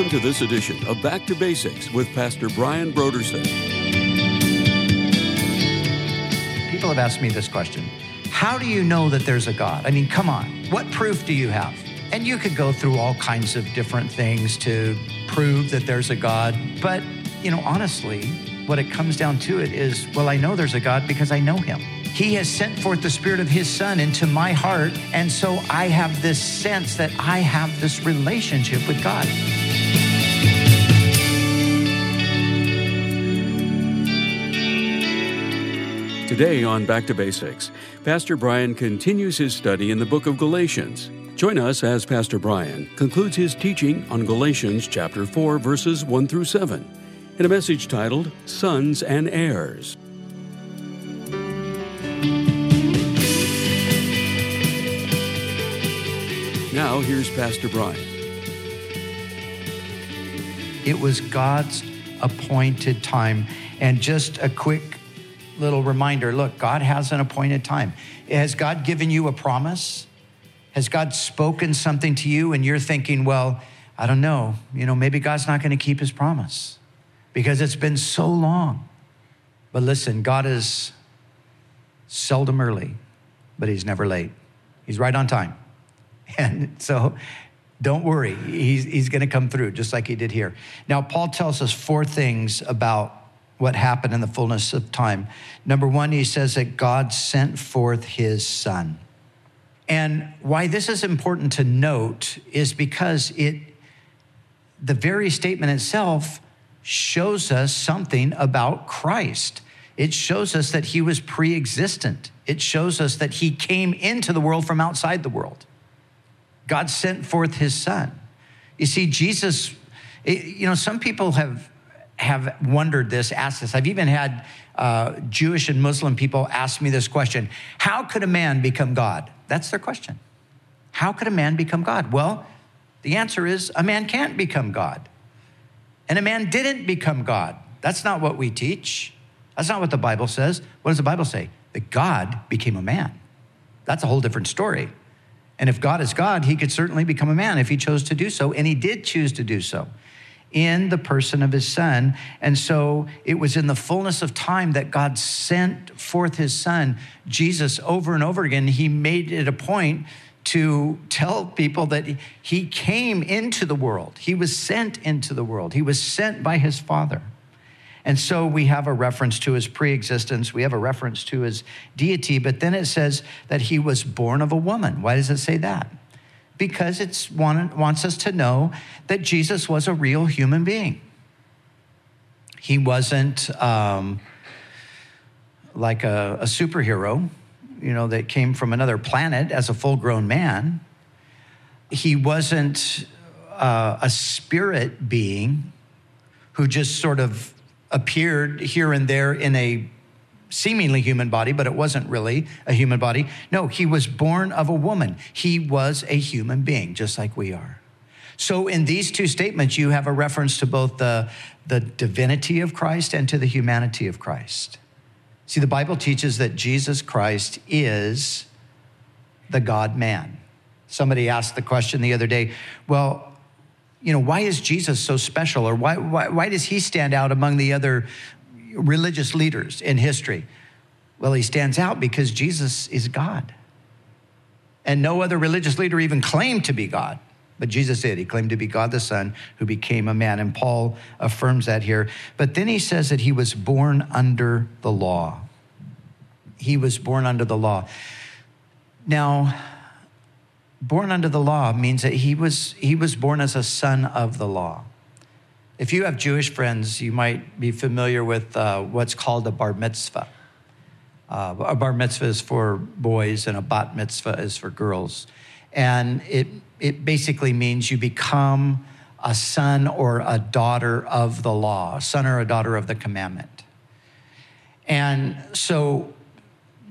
Welcome to this edition of Back to Basics with Pastor Brian Brodersen. People have asked me this question How do you know that there's a God? I mean, come on, what proof do you have? And you could go through all kinds of different things to prove that there's a God. But, you know, honestly, what it comes down to it is well, I know there's a God because I know him. He has sent forth the Spirit of His Son into my heart. And so I have this sense that I have this relationship with God. Today on Back to Basics, Pastor Brian continues his study in the book of Galatians. Join us as Pastor Brian concludes his teaching on Galatians chapter 4 verses 1 through 7 in a message titled Sons and Heirs. Now here's Pastor Brian. It was God's appointed time. And just a quick little reminder look, God has an appointed time. Has God given you a promise? Has God spoken something to you and you're thinking, well, I don't know, you know, maybe God's not going to keep his promise because it's been so long. But listen, God is seldom early, but he's never late. He's right on time. And so don't worry, he's, he's going to come through just like he did here. Now, Paul tells us four things about what happened in the fullness of time. Number one, he says that God sent forth his son. And why this is important to note is because it, the very statement itself shows us something about Christ. It shows us that he was pre existent. It shows us that he came into the world from outside the world. God sent forth his son. You see, Jesus, you know, some people have have wondered this, asked this. I've even had uh, Jewish and Muslim people ask me this question How could a man become God? That's their question. How could a man become God? Well, the answer is a man can't become God. And a man didn't become God. That's not what we teach. That's not what the Bible says. What does the Bible say? That God became a man. That's a whole different story. And if God is God, he could certainly become a man if he chose to do so. And he did choose to do so in the person of his son. And so it was in the fullness of time that God sent forth his son, Jesus, over and over again. He made it a point to tell people that he came into the world, he was sent into the world, he was sent by his father. And so we have a reference to his preexistence, we have a reference to his deity, but then it says that he was born of a woman. Why does it say that? Because it wants us to know that Jesus was a real human being. He wasn't um, like a, a superhero, you know, that came from another planet as a full grown man. He wasn't uh, a spirit being who just sort of appeared here and there in a seemingly human body, but it wasn't really a human body. No, he was born of a woman. He was a human being, just like we are. So, in these two statements, you have a reference to both the, the divinity of Christ and to the humanity of Christ. See, the Bible teaches that Jesus Christ is the God man. Somebody asked the question the other day, well, you know, why is Jesus so special? Or why, why, why does he stand out among the other religious leaders in history? Well, he stands out because Jesus is God. And no other religious leader even claimed to be God. But Jesus did. He claimed to be God the Son who became a man. And Paul affirms that here. But then he says that he was born under the law. He was born under the law. Now, born under the law means that he was, he was born as a son of the law. If you have Jewish friends, you might be familiar with uh, what's called a bar mitzvah. Uh, a bar mitzvah is for boys, and a bat mitzvah is for girls. And it, it basically means you become a son or a daughter of the law, a son or a daughter of the commandment. And so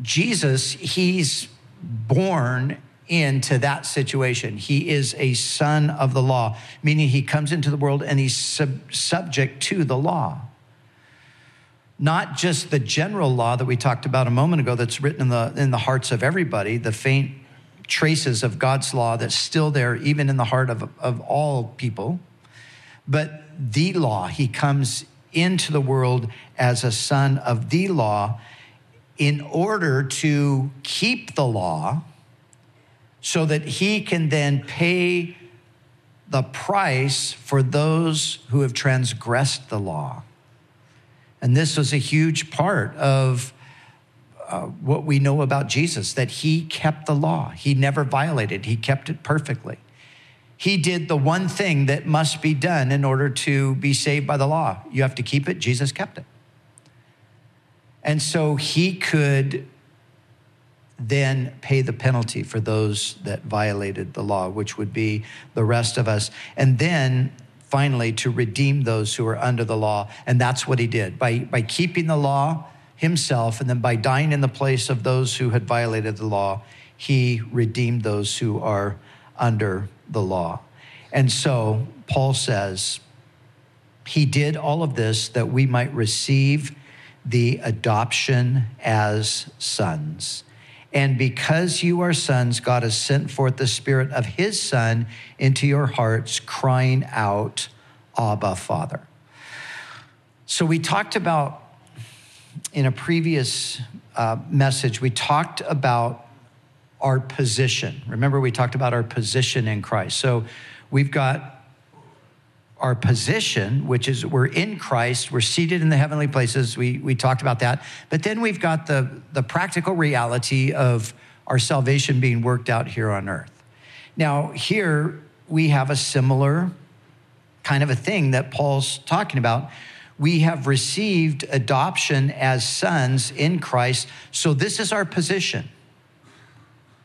Jesus, he's born into that situation. He is a son of the law, meaning he comes into the world and he's sub- subject to the law. Not just the general law that we talked about a moment ago that's written in the, in the hearts of everybody, the faint traces of God's law that's still there, even in the heart of, of all people, but the law. He comes into the world as a son of the law in order to keep the law so that he can then pay the price for those who have transgressed the law. And this was a huge part of uh, what we know about Jesus that he kept the law. He never violated, he kept it perfectly. He did the one thing that must be done in order to be saved by the law. You have to keep it, Jesus kept it. And so he could then pay the penalty for those that violated the law, which would be the rest of us. And then finally to redeem those who are under the law. And that's what he did. By, by keeping the law himself and then by dying in the place of those who had violated the law, he redeemed those who are under the law. And so Paul says, he did all of this that we might receive the adoption as sons. And because you are sons, God has sent forth the Spirit of His Son into your hearts, crying out, Abba, Father. So we talked about in a previous uh, message, we talked about our position. Remember, we talked about our position in Christ. So we've got our position, which is we're in Christ, we're seated in the heavenly places. We, we talked about that. But then we've got the, the practical reality of our salvation being worked out here on earth. Now, here we have a similar kind of a thing that Paul's talking about. We have received adoption as sons in Christ. So this is our position.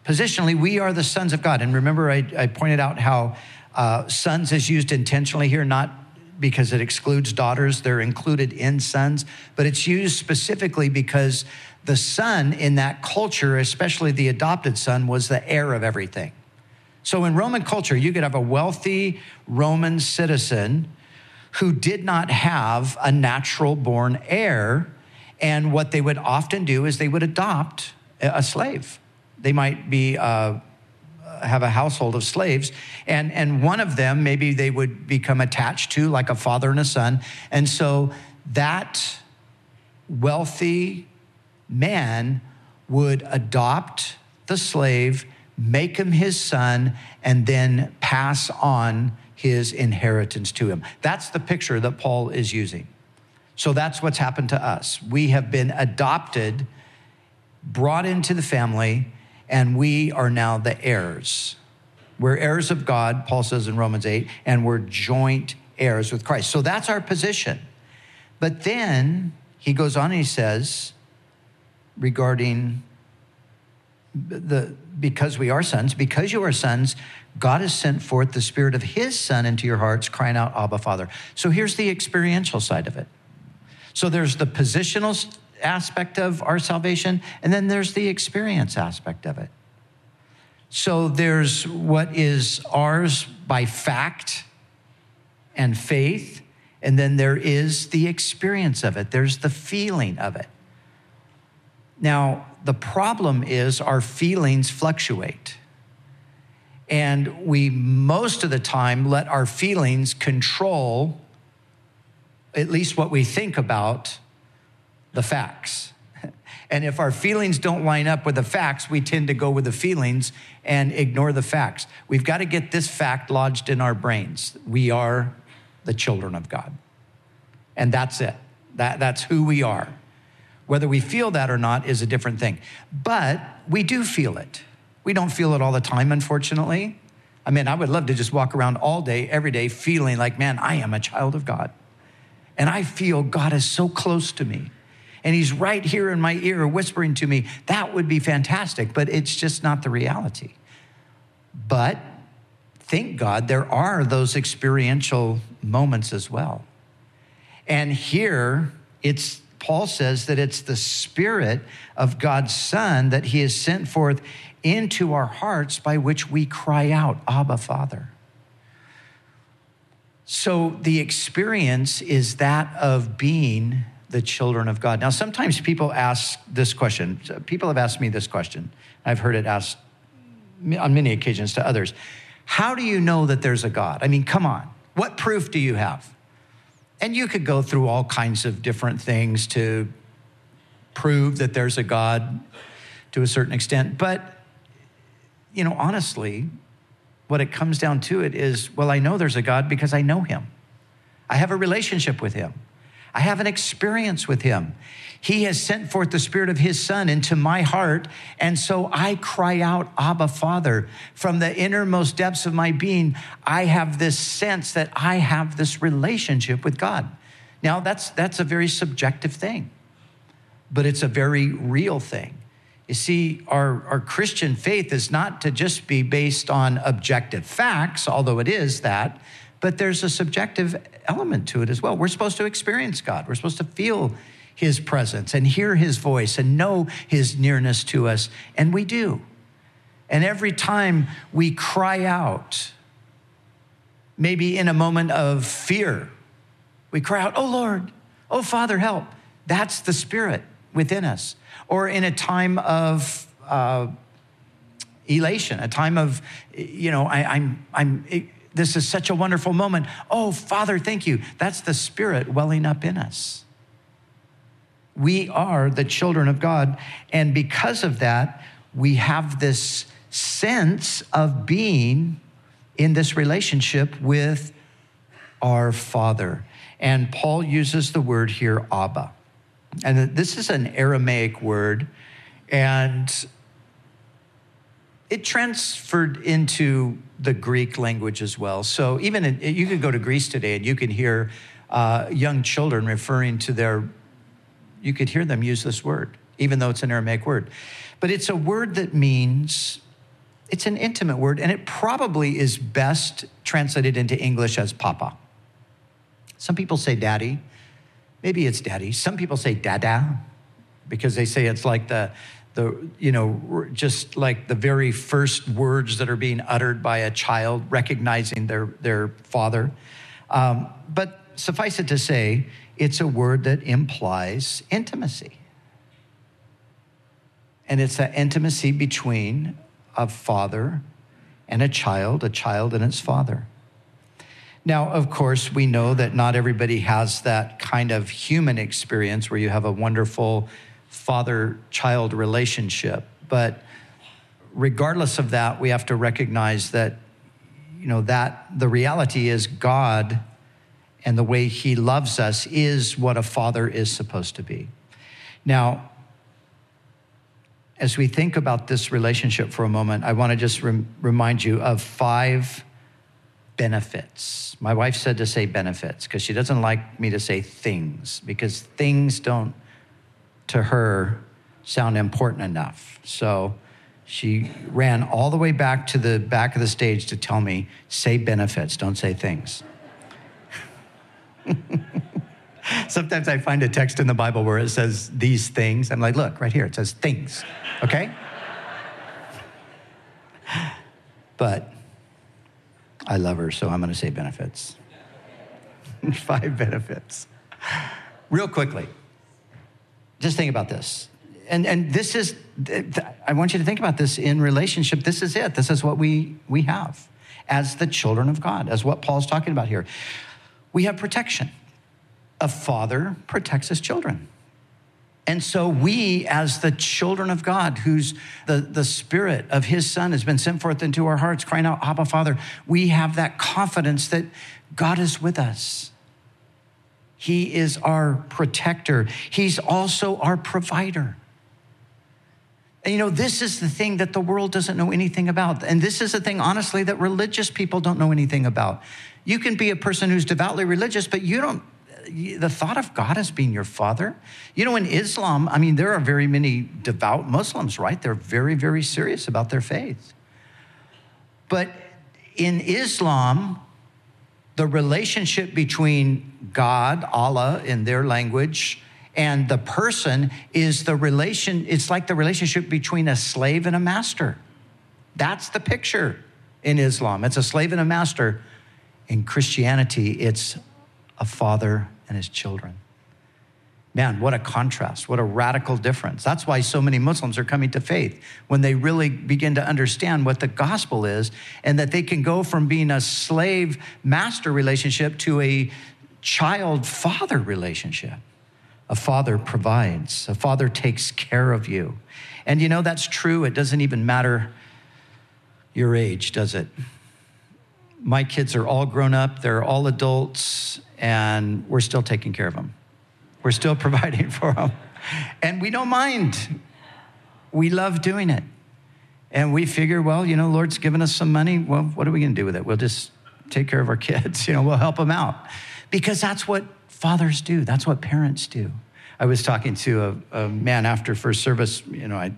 Positionally, we are the sons of God. And remember, I, I pointed out how uh, sons is used intentionally here, not because it excludes daughters, they're included in sons, but it's used specifically because the son in that culture, especially the adopted son, was the heir of everything. So in Roman culture, you could have a wealthy Roman citizen who did not have a natural born heir. And what they would often do is they would adopt a slave. They might be uh, have a household of slaves, and, and one of them maybe they would become attached to, like a father and a son. And so that wealthy man would adopt the slave, make him his son, and then pass on his inheritance to him. That's the picture that Paul is using. So that's what's happened to us. We have been adopted, brought into the family, and we are now the heirs. We're heirs of God, Paul says in Romans 8, and we're joint heirs with Christ. So that's our position. But then he goes on and he says, regarding the because we are sons, because you are sons, God has sent forth the spirit of his son into your hearts, crying out, Abba, Father. So here's the experiential side of it. So there's the positional aspect of our salvation, and then there's the experience aspect of it. So there's what is ours by fact and faith, and then there is the experience of it, there's the feeling of it. Now, the problem is our feelings fluctuate. And we most of the time let our feelings control at least what we think about the facts. And if our feelings don't line up with the facts, we tend to go with the feelings and ignore the facts. We've got to get this fact lodged in our brains. We are the children of God. And that's it. That, that's who we are. Whether we feel that or not is a different thing. But we do feel it. We don't feel it all the time, unfortunately. I mean, I would love to just walk around all day, every day, feeling like, man, I am a child of God. And I feel God is so close to me and he's right here in my ear whispering to me, that would be fantastic, but it's just not the reality. But thank God there are those experiential moments as well. And here it's Paul says that it's the spirit of God's son that he has sent forth into our hearts by which we cry out, Abba, Father. So the experience is that of being the children of God. Now, sometimes people ask this question. People have asked me this question. I've heard it asked on many occasions to others. How do you know that there's a God? I mean, come on. What proof do you have? And you could go through all kinds of different things to prove that there's a God to a certain extent. But, you know, honestly, what it comes down to it is well, I know there's a God because I know him. I have a relationship with him. I have an experience with him. He has sent forth the Spirit of His Son into my heart. And so I cry out, Abba, Father. From the innermost depths of my being, I have this sense that I have this relationship with God. Now, that's, that's a very subjective thing, but it's a very real thing. You see, our, our Christian faith is not to just be based on objective facts, although it is that, but there's a subjective element to it as well. We're supposed to experience God, we're supposed to feel his presence and hear his voice and know his nearness to us. And we do. And every time we cry out, maybe in a moment of fear, we cry out, Oh Lord, oh Father, help. That's the Spirit within us. Or in a time of uh, elation, a time of, you know, I, I'm, I'm, this is such a wonderful moment. Oh, Father, thank you. That's the Spirit welling up in us. We are the children of God. And because of that, we have this sense of being in this relationship with our Father. And Paul uses the word here, Abba. And this is an Aramaic word, and it transferred into the Greek language as well. So even in, you could go to Greece today and you can hear uh, young children referring to their, you could hear them use this word, even though it's an Aramaic word. But it's a word that means, it's an intimate word, and it probably is best translated into English as papa. Some people say daddy. Maybe it's daddy. Some people say dada because they say it's like the, the you know just like the very first words that are being uttered by a child recognizing their their father. Um, but suffice it to say it's a word that implies intimacy. And it's that intimacy between a father and a child a child and its father. Now, of course, we know that not everybody has that kind of human experience where you have a wonderful father child relationship. But regardless of that, we have to recognize that, you know, that the reality is God and the way he loves us is what a father is supposed to be. Now, as we think about this relationship for a moment, I want to just rem- remind you of five benefits. My wife said to say benefits because she doesn't like me to say things because things don't to her sound important enough. So she ran all the way back to the back of the stage to tell me, say benefits, don't say things. Sometimes I find a text in the Bible where it says these things. I'm like, look, right here, it says things, okay? but I love her, so I'm gonna say benefits. Five benefits. Real quickly, just think about this. And, and this is, I want you to think about this in relationship. This is it. This is what we, we have as the children of God, as what Paul's talking about here. We have protection. A father protects his children. And so we, as the children of God, whose the, the spirit of his son has been sent forth into our hearts, crying out, Abba, Father, we have that confidence that God is with us. He is our protector. He's also our provider. And you know, this is the thing that the world doesn't know anything about. And this is the thing, honestly, that religious people don't know anything about. You can be a person who's devoutly religious, but you don't, the thought of God as being your father. You know, in Islam, I mean, there are very many devout Muslims, right? They're very, very serious about their faith. But in Islam, the relationship between God, Allah in their language, and the person is the relation, it's like the relationship between a slave and a master. That's the picture in Islam. It's a slave and a master. In Christianity, it's a father and his children. Man, what a contrast, what a radical difference. That's why so many Muslims are coming to faith when they really begin to understand what the gospel is and that they can go from being a slave master relationship to a child father relationship. A father provides, a father takes care of you. And you know, that's true. It doesn't even matter your age, does it? My kids are all grown up, they're all adults, and we're still taking care of them. We're still providing for them. And we don't mind. We love doing it. And we figure, well, you know, Lord's given us some money. Well, what are we going to do with it? We'll just take care of our kids. You know, we'll help them out. Because that's what fathers do, that's what parents do. I was talking to a, a man after first service. You know, I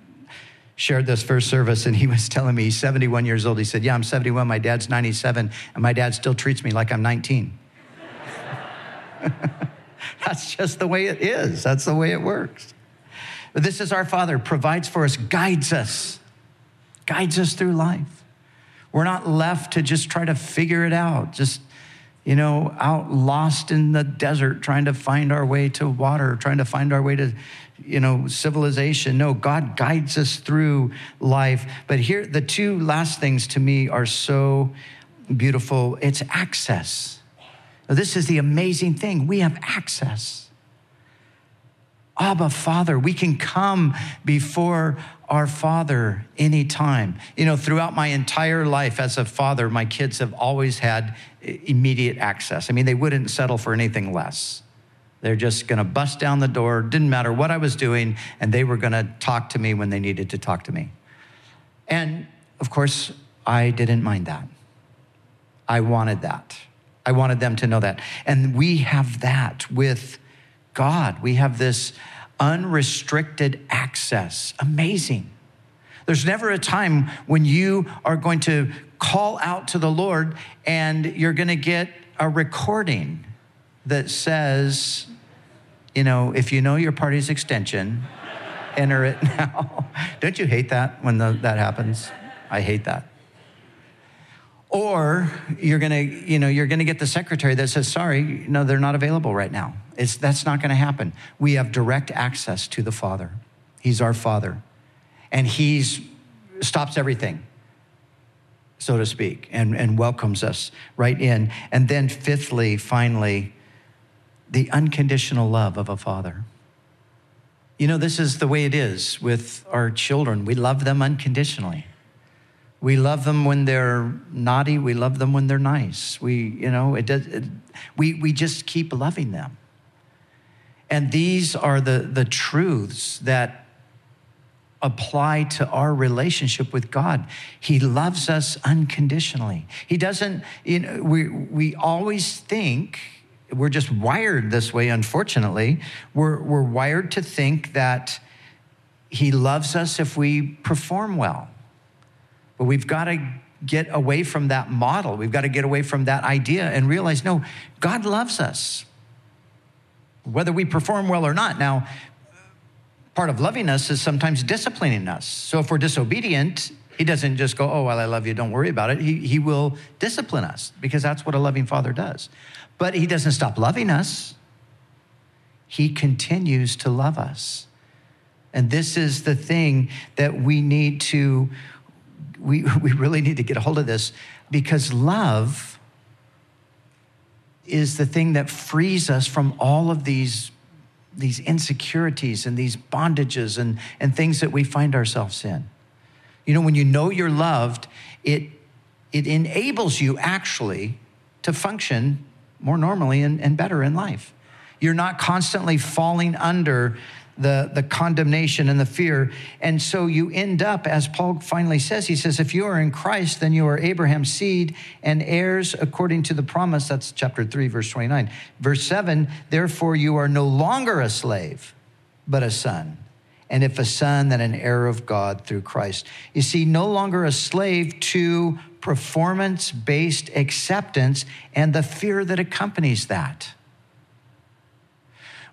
shared this first service, and he was telling me he's 71 years old. He said, Yeah, I'm 71. My dad's 97, and my dad still treats me like I'm 19. That's just the way it is. That's the way it works. But this is our Father, provides for us, guides us, guides us through life. We're not left to just try to figure it out, just, you know, out lost in the desert trying to find our way to water, trying to find our way to, you know, civilization. No, God guides us through life. But here, the two last things to me are so beautiful it's access now, this is the amazing thing. We have access. Abba, Father, we can come before our Father anytime. You know, throughout my entire life as a father, my kids have always had immediate access. I mean, they wouldn't settle for anything less. They're just going to bust down the door, didn't matter what I was doing, and they were going to talk to me when they needed to talk to me. And of course, I didn't mind that. I wanted that. I wanted them to know that. And we have that with God. We have this unrestricted access. Amazing. There's never a time when you are going to call out to the Lord and you're going to get a recording that says, you know, if you know your party's extension, enter it now. Don't you hate that when the, that happens? I hate that. Or you're gonna, you know, you're gonna get the secretary that says, sorry, no, they're not available right now. It's, that's not gonna happen. We have direct access to the Father. He's our Father. And He's stops everything, so to speak, and, and welcomes us right in. And then fifthly, finally, the unconditional love of a father. You know, this is the way it is with our children. We love them unconditionally. We love them when they're naughty. We love them when they're nice. We, you know, it does, it, we, we just keep loving them. And these are the, the truths that apply to our relationship with God. He loves us unconditionally. He doesn't, you know, we, we always think, we're just wired this way, unfortunately. We're, we're wired to think that He loves us if we perform well but we've got to get away from that model. We've got to get away from that idea and realize no, God loves us, whether we perform well or not. Now, part of loving us is sometimes disciplining us. So if we're disobedient, he doesn't just go, oh, well, I love you, don't worry about it. He, he will discipline us because that's what a loving father does. But he doesn't stop loving us, he continues to love us. And this is the thing that we need to we, we really need to get a hold of this because love is the thing that frees us from all of these, these insecurities and these bondages and, and things that we find ourselves in. You know, when you know you're loved, it, it enables you actually to function more normally and, and better in life. You're not constantly falling under the, the condemnation and the fear. And so you end up, as Paul finally says, he says, if you are in Christ, then you are Abraham's seed and heirs according to the promise. That's chapter 3, verse 29. Verse 7 therefore you are no longer a slave, but a son. And if a son, then an heir of God through Christ. You see, no longer a slave to performance based acceptance and the fear that accompanies that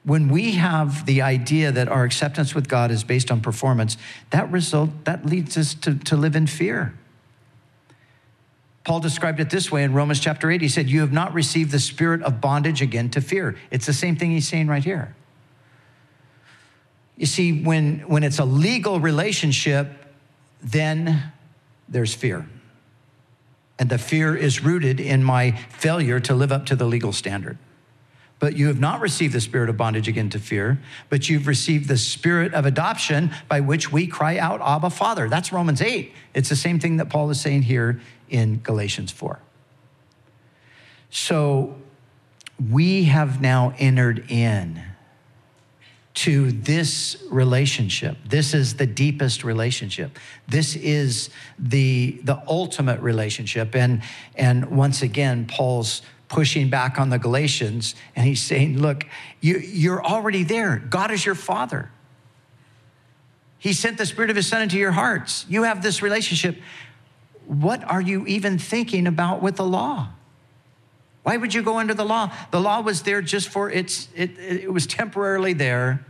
when we have the idea that our acceptance with God is based on performance, that result that leads us to, to live in fear. Paul described it this way in Romans chapter 8. He said, You have not received the spirit of bondage again to fear. It's the same thing he's saying right here. You see, when, when it's a legal relationship, then there's fear. And the fear is rooted in my failure to live up to the legal standard. But you have not received the spirit of bondage again to fear, but you've received the spirit of adoption by which we cry out, Abba, Father. That's Romans 8. It's the same thing that Paul is saying here in Galatians 4. So we have now entered in to this relationship. This is the deepest relationship. This is the, the ultimate relationship. And, and once again, Paul's pushing back on the Galatians and he's saying, Look, you, you're already there. God is your father. He sent the Spirit of His Son into your hearts. You have this relationship. What are you even thinking about with the law? Why would you go under the law? The law was there just for its, it, it was temporarily there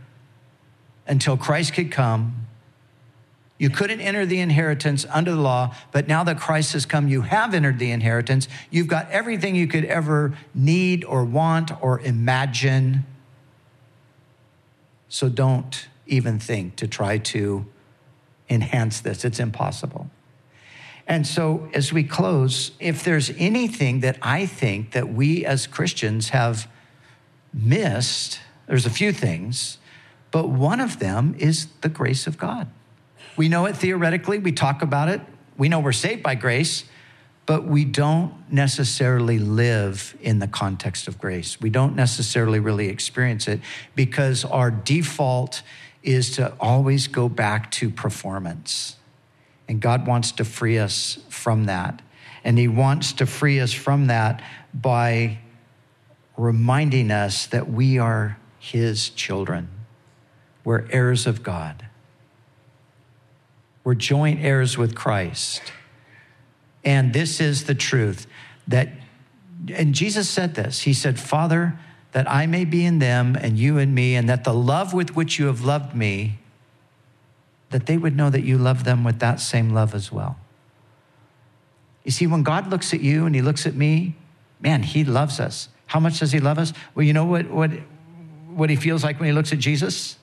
until Christ could come. You couldn't enter the inheritance under the law, but now that Christ has come, you have entered the inheritance. You've got everything you could ever need or want or imagine. So don't even think to try to enhance this, it's impossible. And so, as we close, if there's anything that I think that we as Christians have missed, there's a few things, but one of them is the grace of God. We know it theoretically, we talk about it, we know we're saved by grace, but we don't necessarily live in the context of grace. We don't necessarily really experience it because our default is to always go back to performance. And God wants to free us from that. And He wants to free us from that by reminding us that we are His children. We're heirs of God. We're joint heirs with Christ. And this is the truth that, and Jesus said this He said, Father, that I may be in them and you in me, and that the love with which you have loved me that they would know that you love them with that same love as well. You see, when God looks at you and He looks at me, man, He loves us. How much does He love us? Well, you know what, what, what He feels like when He looks at Jesus?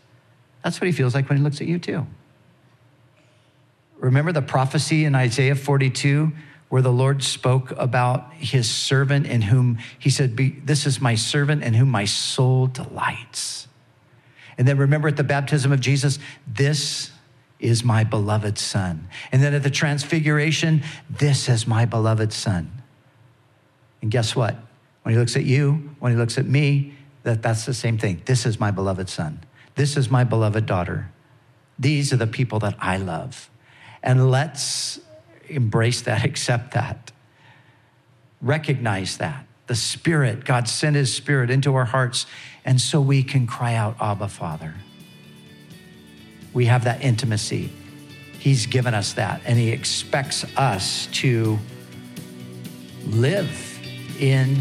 That's what He feels like when He looks at you, too. Remember the prophecy in Isaiah 42 where the Lord spoke about His servant in whom He said, This is my servant in whom my soul delights. And then remember at the baptism of Jesus, this is my beloved son. And then at the transfiguration, this is my beloved son. And guess what? When he looks at you, when he looks at me, that, that's the same thing. This is my beloved son. This is my beloved daughter. These are the people that I love. And let's embrace that, accept that, recognize that. The Spirit, God sent His Spirit into our hearts, and so we can cry out, Abba, Father we have that intimacy. He's given us that, and He expects us to live in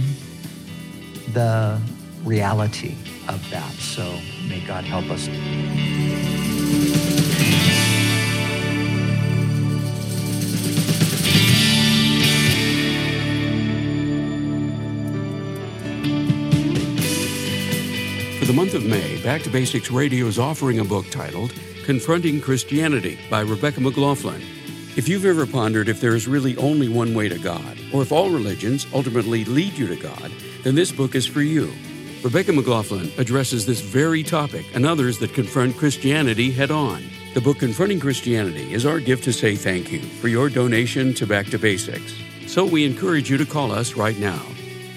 the reality of that. So may God help us. Month of May, Back to Basics Radio is offering a book titled Confronting Christianity by Rebecca McLaughlin. If you've ever pondered if there is really only one way to God, or if all religions ultimately lead you to God, then this book is for you. Rebecca McLaughlin addresses this very topic and others that confront Christianity head on. The book Confronting Christianity is our gift to say thank you for your donation to Back to Basics. So we encourage you to call us right now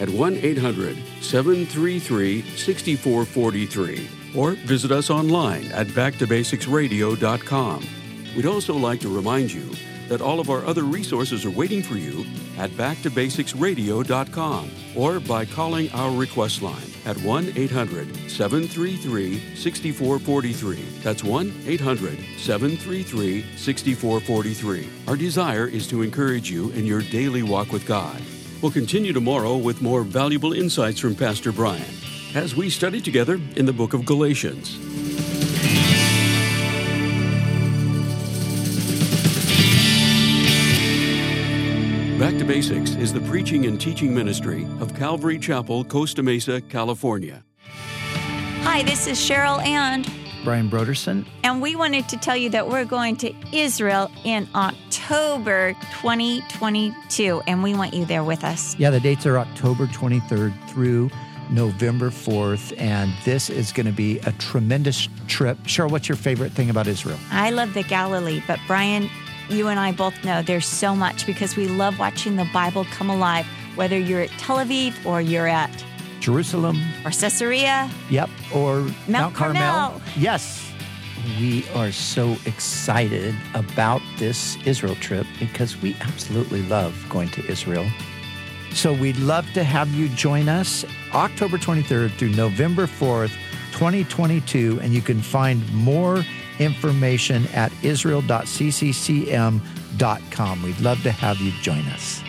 at 1 800 733 6443 or visit us online at backtobasicsradio.com. We'd also like to remind you that all of our other resources are waiting for you at backtobasicsradio.com or by calling our request line at 1 800 733 6443. That's 1 800 733 6443. Our desire is to encourage you in your daily walk with God. We'll continue tomorrow with more valuable insights from Pastor Brian as we study together in the book of Galatians. Back to Basics is the preaching and teaching ministry of Calvary Chapel, Costa Mesa, California. Hi, this is Cheryl and Brian Brodersen. And we wanted to tell you that we're going to Israel in October 2022, and we want you there with us. Yeah, the dates are October 23rd through November 4th, and this is going to be a tremendous trip. Cheryl, what's your favorite thing about Israel? I love the Galilee, but Brian, you and I both know there's so much because we love watching the Bible come alive, whether you're at Tel Aviv or you're at Jerusalem. Or Caesarea. Yep. Or Mount, Mount Carmel. Carmel. Yes. We are so excited about this Israel trip because we absolutely love going to Israel. So we'd love to have you join us October 23rd through November 4th, 2022. And you can find more information at israel.cccm.com. We'd love to have you join us.